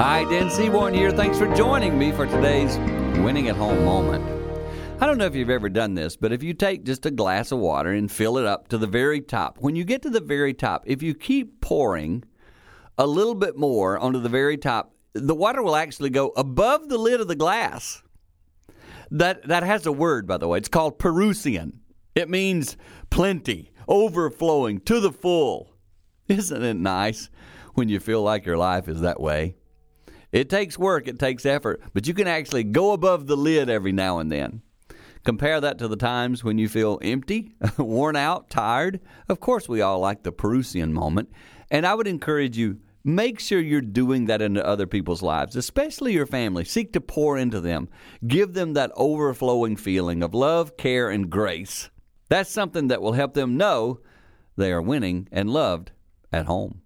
Hi, Dan Seaborn here. Thanks for joining me for today's winning at home moment. I don't know if you've ever done this, but if you take just a glass of water and fill it up to the very top, when you get to the very top, if you keep pouring a little bit more onto the very top, the water will actually go above the lid of the glass. That that has a word, by the way. It's called Perusian. It means plenty, overflowing, to the full. Isn't it nice when you feel like your life is that way? It takes work, it takes effort, but you can actually go above the lid every now and then. Compare that to the times when you feel empty, worn out, tired. Of course, we all like the Perusian moment. And I would encourage you make sure you're doing that into other people's lives, especially your family. Seek to pour into them, give them that overflowing feeling of love, care, and grace. That's something that will help them know they are winning and loved at home.